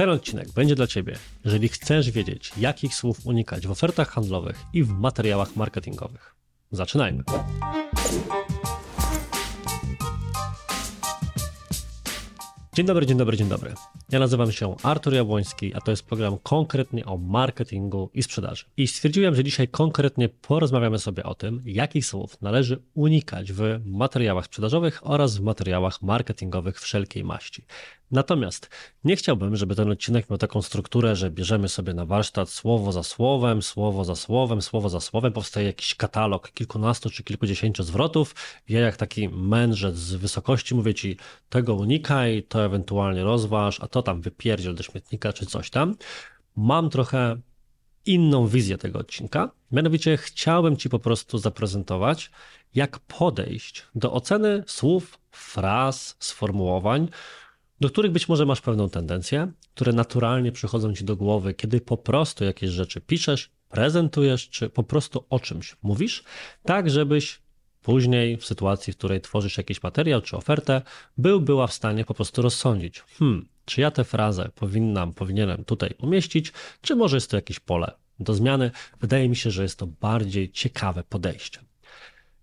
Ten odcinek będzie dla Ciebie, jeżeli chcesz wiedzieć, jakich słów unikać w ofertach handlowych i w materiałach marketingowych. Zaczynajmy. Dzień dobry, dzień dobry, dzień dobry. Ja nazywam się Artur Jabłoński, a to jest program konkretnie o marketingu i sprzedaży. I stwierdziłem, że dzisiaj konkretnie porozmawiamy sobie o tym, jakich słów należy unikać w materiałach sprzedażowych oraz w materiałach marketingowych wszelkiej maści. Natomiast nie chciałbym, żeby ten odcinek miał taką strukturę, że bierzemy sobie na warsztat słowo za słowem, słowo za słowem, słowo za słowem, powstaje jakiś katalog kilkunastu czy kilkudziesięciu zwrotów. Ja jak taki mędrzec z wysokości mówię ci, tego unikaj, to ewentualnie rozważ, a to tam wypierdziel do śmietnika czy coś tam. Mam trochę inną wizję tego odcinka. Mianowicie chciałbym Ci po prostu zaprezentować, jak podejść do oceny słów, fraz, sformułowań, do których być może masz pewną tendencję, które naturalnie przychodzą ci do głowy, kiedy po prostu jakieś rzeczy piszesz, prezentujesz, czy po prostu o czymś mówisz, tak żebyś później w sytuacji, w której tworzysz jakiś materiał czy ofertę, był, była w stanie po prostu rozsądzić, hmm, czy ja tę frazę powinnam, powinienem tutaj umieścić, czy może jest to jakieś pole do zmiany. Wydaje mi się, że jest to bardziej ciekawe podejście.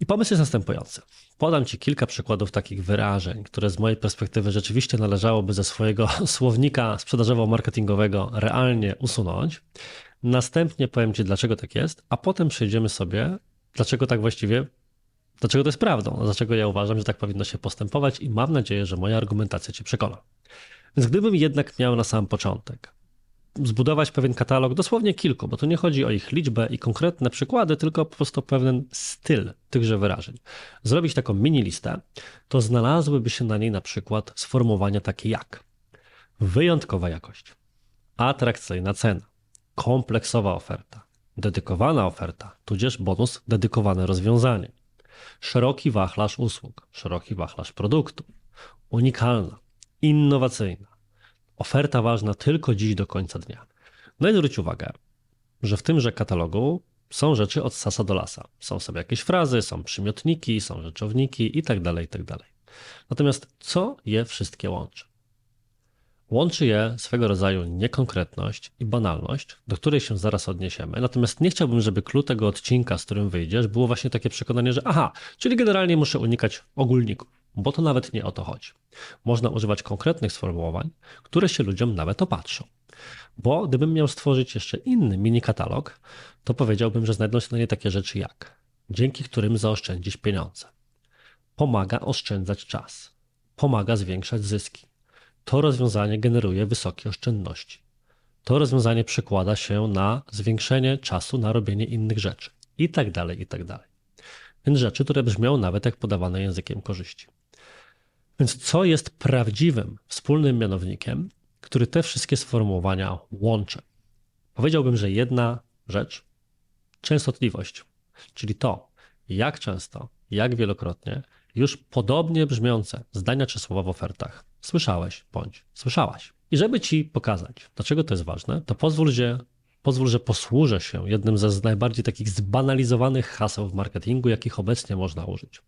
I pomysł jest następujący. Podam Ci kilka przykładów takich wyrażeń, które z mojej perspektywy rzeczywiście należałoby ze swojego słownika sprzedażowo-marketingowego realnie usunąć. Następnie powiem Ci, dlaczego tak jest, a potem przejdziemy sobie, dlaczego tak właściwie, dlaczego to jest prawdą, dlaczego ja uważam, że tak powinno się postępować i mam nadzieję, że moja argumentacja Cię przekona. Więc gdybym jednak miał na sam początek zbudować pewien katalog, dosłownie kilku, bo tu nie chodzi o ich liczbę i konkretne przykłady, tylko po prostu pewien styl tychże wyrażeń. Zrobić taką mini listę, to znalazłyby się na niej na przykład sformułowania takie jak wyjątkowa jakość, atrakcyjna cena, kompleksowa oferta, dedykowana oferta, tudzież bonus dedykowane rozwiązanie, szeroki wachlarz usług, szeroki wachlarz produktu, unikalna, innowacyjna, oferta ważna tylko dziś do końca dnia. No i zwróć uwagę, że w tymże katalogu są rzeczy od sasa do lasa. Są sobie jakieś frazy, są przymiotniki, są rzeczowniki itd., tak itd. Tak Natomiast co je wszystkie łączy? Łączy je swego rodzaju niekonkretność i banalność, do której się zaraz odniesiemy. Natomiast nie chciałbym, żeby clue tego odcinka, z którym wyjdziesz, było właśnie takie przekonanie, że aha, czyli generalnie muszę unikać ogólników bo to nawet nie o to chodzi. Można używać konkretnych sformułowań, które się ludziom nawet opatrzą. Bo gdybym miał stworzyć jeszcze inny mini katalog, to powiedziałbym, że znajdą się na nie takie rzeczy jak dzięki którym zaoszczędzić pieniądze, pomaga oszczędzać czas, pomaga zwiększać zyski. To rozwiązanie generuje wysokie oszczędności. To rozwiązanie przekłada się na zwiększenie czasu na robienie innych rzeczy i tak dalej, i tak dalej. Więc rzeczy, które brzmią nawet jak podawane językiem korzyści. Więc co jest prawdziwym wspólnym mianownikiem, który te wszystkie sformułowania łączy? Powiedziałbym, że jedna rzecz częstotliwość, czyli to, jak często, jak wielokrotnie już podobnie brzmiące zdania czy słowa w ofertach słyszałeś bądź słyszałaś. I żeby ci pokazać, dlaczego to jest ważne, to pozwól, że, pozwól, że posłużę się jednym ze najbardziej takich zbanalizowanych haseł w marketingu, jakich obecnie można użyć.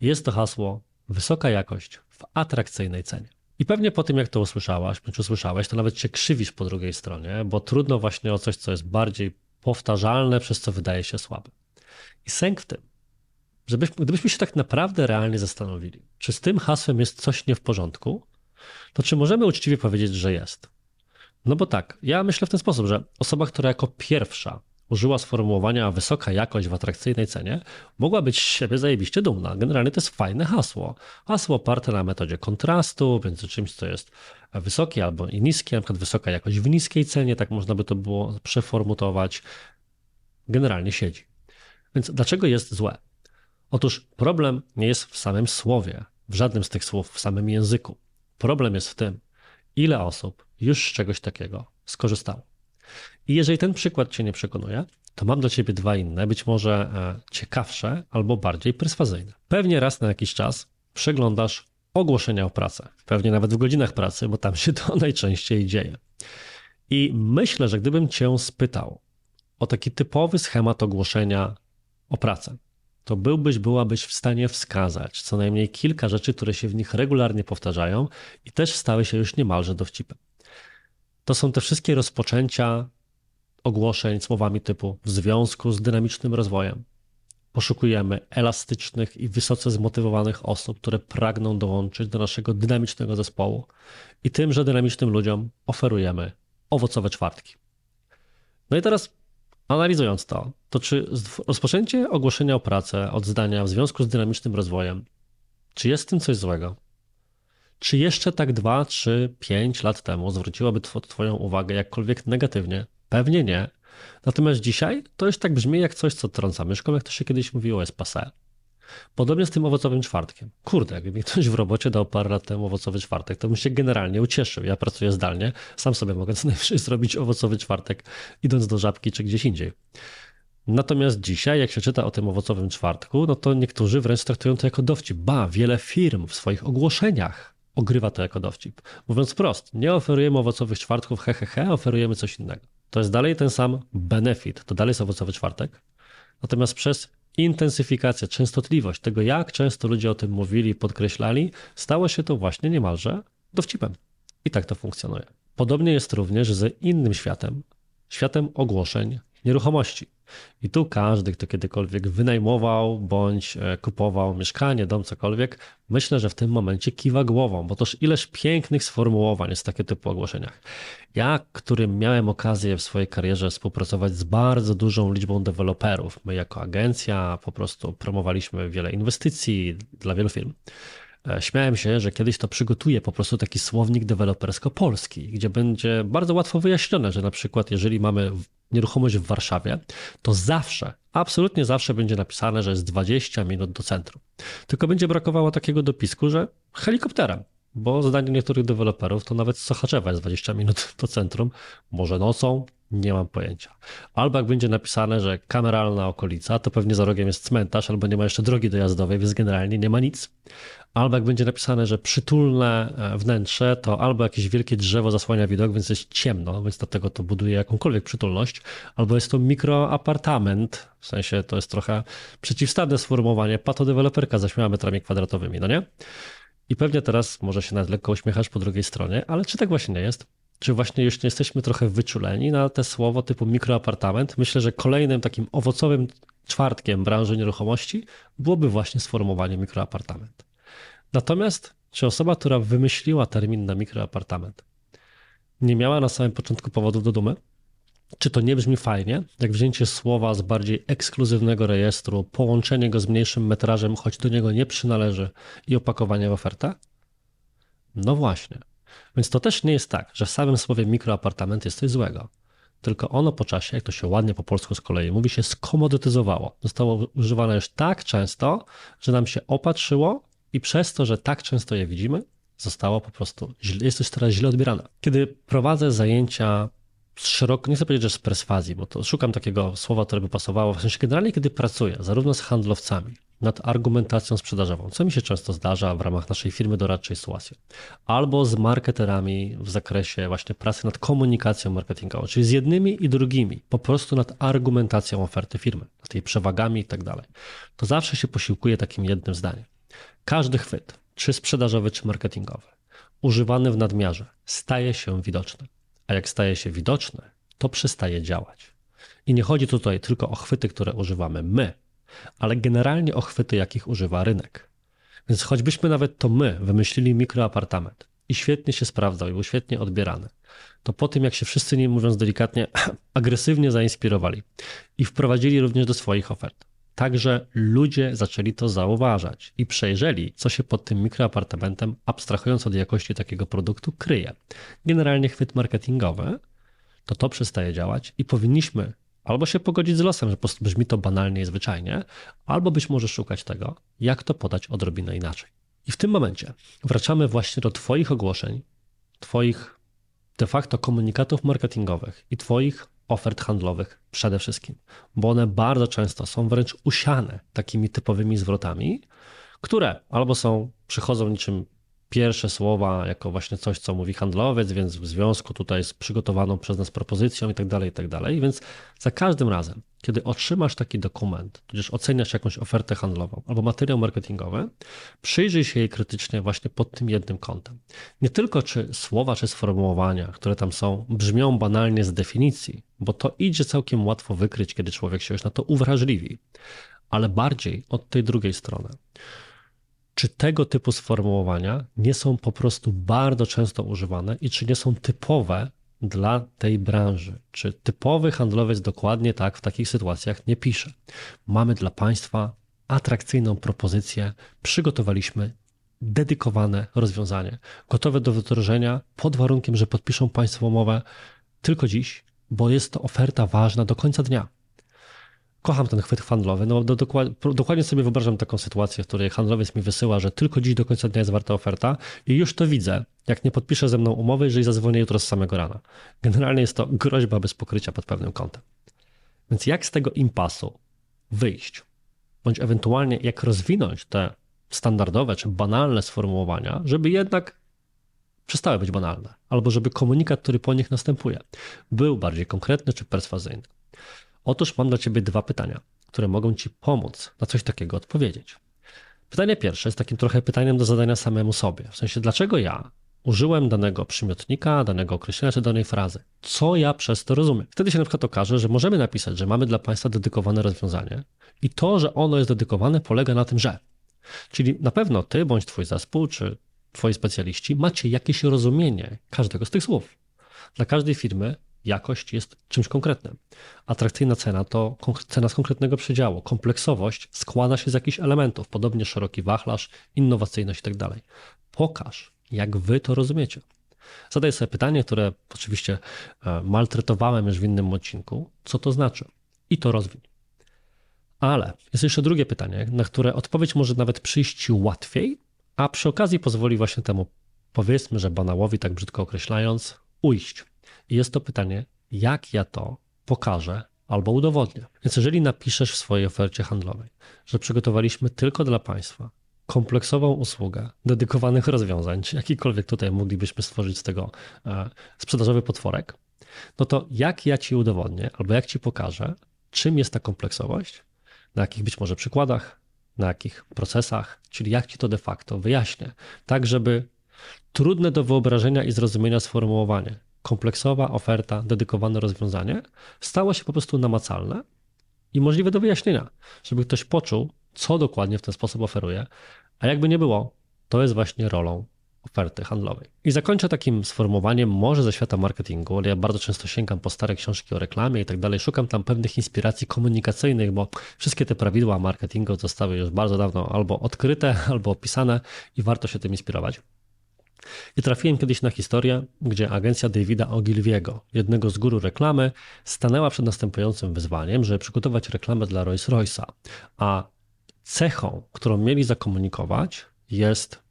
Jest to hasło Wysoka jakość w atrakcyjnej cenie. I pewnie po tym, jak to usłyszałaś, bądź usłyszałeś, to nawet się krzywisz po drugiej stronie, bo trudno właśnie o coś, co jest bardziej powtarzalne, przez co wydaje się słabe. I sęk w tym, żebyśmy, gdybyśmy się tak naprawdę realnie zastanowili, czy z tym hasłem jest coś nie w porządku, to czy możemy uczciwie powiedzieć, że jest? No bo tak, ja myślę w ten sposób, że osoba, która jako pierwsza użyła sformułowania wysoka jakość w atrakcyjnej cenie, mogła być z siebie zajebiście dumna. Generalnie to jest fajne hasło. Hasło oparte na metodzie kontrastu między czymś, co jest wysokie albo i niskie, na przykład wysoka jakość w niskiej cenie, tak można by to było przeformutować. Generalnie siedzi. Więc dlaczego jest złe? Otóż problem nie jest w samym słowie, w żadnym z tych słów, w samym języku. Problem jest w tym, ile osób już z czegoś takiego skorzystało. I jeżeli ten przykład Cię nie przekonuje, to mam do Ciebie dwa inne, być może e, ciekawsze albo bardziej perswazyjne. Pewnie raz na jakiś czas przeglądasz ogłoszenia o pracę, pewnie nawet w godzinach pracy, bo tam się to najczęściej dzieje. I myślę, że gdybym Cię spytał o taki typowy schemat ogłoszenia o pracę, to byłbyś, byłabyś w stanie wskazać co najmniej kilka rzeczy, które się w nich regularnie powtarzają i też stały się już niemalże dowcipem. To są te wszystkie rozpoczęcia ogłoszeń słowami typu w związku z dynamicznym rozwojem. Poszukujemy elastycznych i wysoce zmotywowanych osób, które pragną dołączyć do naszego dynamicznego zespołu i tymże dynamicznym ludziom oferujemy owocowe czwartki. No i teraz analizując to, to czy rozpoczęcie ogłoszenia o pracę od zdania w związku z dynamicznym rozwojem, czy jest w tym coś złego? Czy jeszcze tak 2, 3, 5 lat temu zwróciłoby Twoją uwagę jakkolwiek negatywnie? Pewnie nie. Natomiast dzisiaj to już tak brzmi jak coś, co trąca myszką, jak to się kiedyś mówiło, jest passé. Podobnie z tym owocowym czwartkiem. Kurde, jakby mi ktoś w robocie dał parę lat temu owocowy czwartek, to bym się generalnie ucieszył. Ja pracuję zdalnie, sam sobie mogę co najwyżej zrobić owocowy czwartek, idąc do żabki czy gdzieś indziej. Natomiast dzisiaj, jak się czyta o tym owocowym czwartku, no to niektórzy wręcz traktują to jako dowcip. Ba, wiele firm w swoich ogłoszeniach ogrywa to jako dowcip. Mówiąc wprost, nie oferujemy owocowych czwartków, hehehe, he, he, oferujemy coś innego. To jest dalej ten sam benefit, to dalej jest owocowy czwartek. Natomiast przez intensyfikację, częstotliwość tego, jak często ludzie o tym mówili podkreślali, stało się to właśnie niemalże dowcipem. I tak to funkcjonuje. Podobnie jest również z innym światem, światem ogłoszeń nieruchomości. I tu każdy, kto kiedykolwiek wynajmował bądź e, kupował mieszkanie, dom, cokolwiek, myślę, że w tym momencie kiwa głową, bo toż ileż pięknych sformułowań jest w takie typu ogłoszeniach. Ja, którym miałem okazję w swojej karierze współpracować z bardzo dużą liczbą deweloperów, my jako agencja po prostu promowaliśmy wiele inwestycji dla wielu firm. E, śmiałem się, że kiedyś to przygotuję po prostu taki słownik dewelopersko-polski, gdzie będzie bardzo łatwo wyjaśnione, że na przykład jeżeli mamy nieruchomość w Warszawie, to zawsze, absolutnie zawsze będzie napisane, że jest 20 minut do centrum. Tylko będzie brakowało takiego dopisku, że helikopterem, bo zdaniem niektórych deweloperów to nawet z Sochaczewa jest 20 minut do centrum, może nocą, nie mam pojęcia. Albo jak będzie napisane, że kameralna okolica, to pewnie za rogiem jest cmentarz, albo nie ma jeszcze drogi dojazdowej, więc generalnie nie ma nic. Albo jak będzie napisane, że przytulne e, wnętrze, to albo jakieś wielkie drzewo zasłania widok, więc jest ciemno, więc dlatego to buduje jakąkolwiek przytulność, albo jest to mikroapartament, w sensie to jest trochę przeciwstawne sformułowanie, patodeweloperka za 8 metrami kwadratowymi, no nie? I pewnie teraz może się nawet lekko uśmiechasz po drugiej stronie, ale czy tak właśnie nie jest? Czy właśnie już nie jesteśmy trochę wyczuleni na te słowo typu mikroapartament? Myślę, że kolejnym takim owocowym czwartkiem branży nieruchomości byłoby właśnie sformułowanie mikroapartament. Natomiast czy osoba, która wymyśliła termin na mikroapartament, nie miała na samym początku powodów do dumy? Czy to nie brzmi fajnie, jak wzięcie słowa z bardziej ekskluzywnego rejestru, połączenie go z mniejszym metrażem, choć do niego nie przynależy, i opakowanie w ofertę? No właśnie. Więc to też nie jest tak, że w samym słowie mikroapartament jest coś złego. Tylko ono po czasie, jak to się ładnie po polsku z kolei mówi, się skomodytyzowało. Zostało używane już tak często, że nam się opatrzyło i przez to, że tak często je widzimy, zostało po prostu, jest to teraz źle odbierane. Kiedy prowadzę zajęcia szeroko, nie chcę powiedzieć, że z perswazji, bo to szukam takiego słowa, które by pasowało, w sensie generalnie, kiedy pracuję zarówno z handlowcami, nad argumentacją sprzedażową, co mi się często zdarza w ramach naszej firmy doradczej Suasio, albo z marketerami w zakresie właśnie pracy nad komunikacją marketingową, czyli z jednymi i drugimi, po prostu nad argumentacją oferty firmy, nad jej przewagami i tak dalej, to zawsze się posiłkuje takim jednym zdaniem. Każdy chwyt, czy sprzedażowy, czy marketingowy, używany w nadmiarze, staje się widoczny. A jak staje się widoczny, to przestaje działać. I nie chodzi tutaj tylko o chwyty, które używamy my, ale generalnie o chwyty, jakich używa rynek. Więc choćbyśmy nawet to my wymyślili mikroapartament i świetnie się sprawdzał i był świetnie odbierany, to po tym, jak się wszyscy, nie mówiąc delikatnie, agresywnie zainspirowali i wprowadzili również do swoich ofert, Także ludzie zaczęli to zauważać i przejrzeli, co się pod tym mikroapartamentem, abstrahując od jakości takiego produktu, kryje. Generalnie chwyt marketingowy, to to przestaje działać i powinniśmy albo się pogodzić z losem, że po prostu brzmi to banalnie i zwyczajnie, albo być może szukać tego, jak to podać odrobinę inaczej. I w tym momencie wracamy właśnie do Twoich ogłoszeń, Twoich de facto komunikatów marketingowych i Twoich ofert handlowych przede wszystkim, bo one bardzo często są wręcz usiane takimi typowymi zwrotami, które albo są, przychodzą niczym pierwsze słowa jako właśnie coś, co mówi handlowiec, więc w związku tutaj z przygotowaną przez nas propozycją i tak dalej, i tak dalej. Więc za każdym razem, kiedy otrzymasz taki dokument, tudzież oceniasz jakąś ofertę handlową albo materiał marketingowy, przyjrzyj się jej krytycznie właśnie pod tym jednym kątem. Nie tylko czy słowa, czy sformułowania, które tam są, brzmią banalnie z definicji, bo to idzie całkiem łatwo wykryć, kiedy człowiek się już na to uwrażliwi, ale bardziej od tej drugiej strony. Czy tego typu sformułowania nie są po prostu bardzo często używane i czy nie są typowe dla tej branży. Czy typowy handlowiec dokładnie tak w takich sytuacjach nie pisze. Mamy dla Państwa atrakcyjną propozycję, przygotowaliśmy dedykowane rozwiązanie, gotowe do wdrożenia pod warunkiem, że podpiszą Państwo umowę. Tylko dziś, bo jest to oferta ważna do końca dnia kocham ten chwyt handlowy. No, do, dokładnie, sobie wyobrażam taką sytuację, w której handlowiec mi wysyła, że tylko dziś do końca dnia jest warta oferta i już to widzę, jak nie podpiszę ze mną umowy, jeżeli zadzwonię jutro z samego rana. Generalnie jest to groźba bez pokrycia pod pewnym kątem. Więc jak z tego impasu wyjść? Bądź ewentualnie jak rozwinąć te standardowe czy banalne sformułowania, żeby jednak przestały być banalne, albo żeby komunikat, który po nich następuje, był bardziej konkretny czy perswazyjny. Otóż mam dla Ciebie dwa pytania, które mogą Ci pomóc na coś takiego odpowiedzieć. Pytanie pierwsze jest takim trochę pytaniem do zadania samemu sobie. W sensie, dlaczego ja użyłem danego przymiotnika, danego określenia czy danej frazy? Co ja przez to rozumiem? Wtedy się na przykład okaże, że możemy napisać, że mamy dla Państwa dedykowane rozwiązanie i to, że ono jest dedykowane, polega na tym, że. Czyli na pewno Ty bądź Twój zespół czy Twoi specjaliści macie jakieś rozumienie każdego z tych słów. Dla każdej firmy jakość jest czymś konkretnym. Atrakcyjna cena to cena z konkretnego przedziału. Kompleksowość składa się z jakichś elementów, podobnie szeroki wachlarz, innowacyjność itd. Tak Pokaż, jak wy to rozumiecie. Zadaj sobie pytanie, które oczywiście e, maltretowałem już w innym odcinku. Co to znaczy? I to rozwiń. Ale jest jeszcze drugie pytanie, na które odpowiedź może nawet przyjść łatwiej, a przy okazji pozwoli właśnie temu, powiedzmy, że banałowi, tak brzydko określając, ujść. I jest to pytanie, jak ja to pokażę albo udowodnię. Więc jeżeli napiszesz w swojej ofercie handlowej, że przygotowaliśmy tylko dla Państwa kompleksową usługę dedykowanych rozwiązań, jakikolwiek tutaj moglibyśmy stworzyć z tego e, sprzedażowy potworek, no to jak ja Ci udowodnię albo jak Ci pokażę, czym jest ta kompleksowość, na jakich być może przykładach, na jakich procesach, czyli jak Ci to de facto wyjaśnię, tak żeby trudne do wyobrażenia i zrozumienia sformułowanie. Kompleksowa oferta, dedykowane rozwiązanie stało się po prostu namacalne i możliwe do wyjaśnienia, żeby ktoś poczuł, co dokładnie w ten sposób oferuje, a jakby nie było, to jest właśnie rolą oferty handlowej. I zakończę takim sformułowaniem, może ze świata marketingu, ale ja bardzo często sięgam po stare książki o reklamie i tak dalej, szukam tam pewnych inspiracji komunikacyjnych, bo wszystkie te prawidła marketingu zostały już bardzo dawno albo odkryte, albo opisane i warto się tym inspirować. I trafiłem kiedyś na historię, gdzie agencja Davida Ogilviego, jednego z guru reklamy, stanęła przed następującym wyzwaniem, żeby przygotować reklamę dla Rolls-Royce'a. A cechą, którą mieli zakomunikować, jest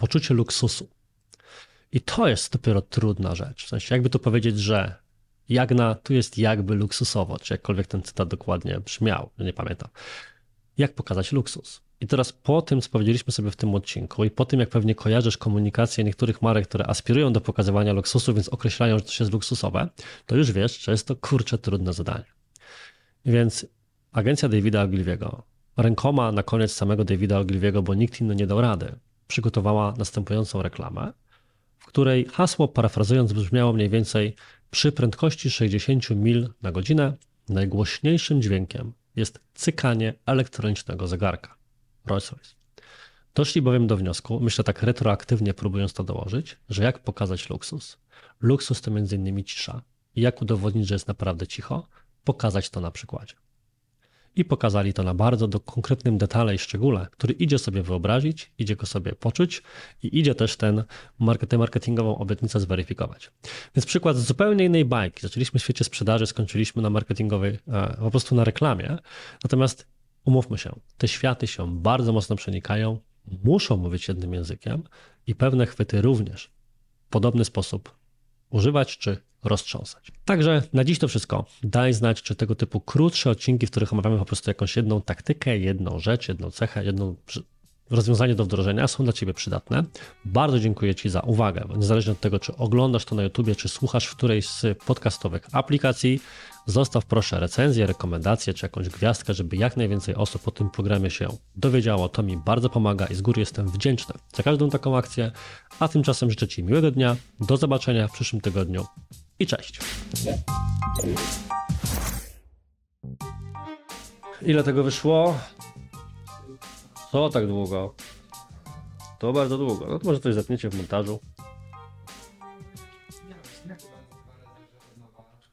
poczucie luksusu. I to jest dopiero trudna rzecz. W sensie, jakby to powiedzieć, że Jagna tu jest jakby luksusowo, czy jakkolwiek ten cytat dokładnie brzmiał, nie pamiętam. Jak pokazać luksus? I teraz po tym, co powiedzieliśmy sobie w tym odcinku i po tym, jak pewnie kojarzysz komunikację niektórych marek, które aspirują do pokazywania luksusu, więc określają, że to jest luksusowe, to już wiesz, że jest to kurcze trudne zadanie. Więc agencja Davida Ogilviego, rękoma na koniec samego Davida Ogilviego, bo nikt inny nie dał rady, przygotowała następującą reklamę, w której hasło, parafrazując, brzmiało mniej więcej przy prędkości 60 mil na godzinę najgłośniejszym dźwiękiem jest cykanie elektronicznego zegarka. Rolls-Royce. Doszli bowiem do wniosku, myślę tak retroaktywnie próbując to dołożyć, że jak pokazać luksus? Luksus to między innymi cisza. I jak udowodnić, że jest naprawdę cicho? Pokazać to na przykładzie. I pokazali to na bardzo do konkretnym detale i szczególe, który idzie sobie wyobrazić, idzie go sobie poczuć i idzie też ten tę marketingową obietnicę zweryfikować. Więc przykład z zupełnie innej bajki. Zaczęliśmy w świecie sprzedaży, skończyliśmy na marketingowej, e, po prostu na reklamie. Natomiast umówmy się, te światy się bardzo mocno przenikają, muszą mówić jednym językiem i pewne chwyty również w podobny sposób używać czy roztrząsać. Także na dziś to wszystko. Daj znać, czy tego typu krótsze odcinki, w których omawiamy po prostu jakąś jedną taktykę, jedną rzecz, jedną cechę, jedną rozwiązanie do wdrożenia, są dla Ciebie przydatne. Bardzo dziękuję Ci za uwagę. Niezależnie od tego, czy oglądasz to na YouTubie, czy słuchasz w którejś z podcastowych aplikacji, zostaw proszę recenzję, rekomendację czy jakąś gwiazdkę, żeby jak najwięcej osób o tym programie się dowiedziało. To mi bardzo pomaga i z góry jestem wdzięczny za każdą taką akcję. A tymczasem życzę Ci miłego dnia, do zobaczenia w przyszłym tygodniu i cześć. Ile tego wyszło? Co tak długo? To bardzo długo. No to może coś zapniecie w montażu.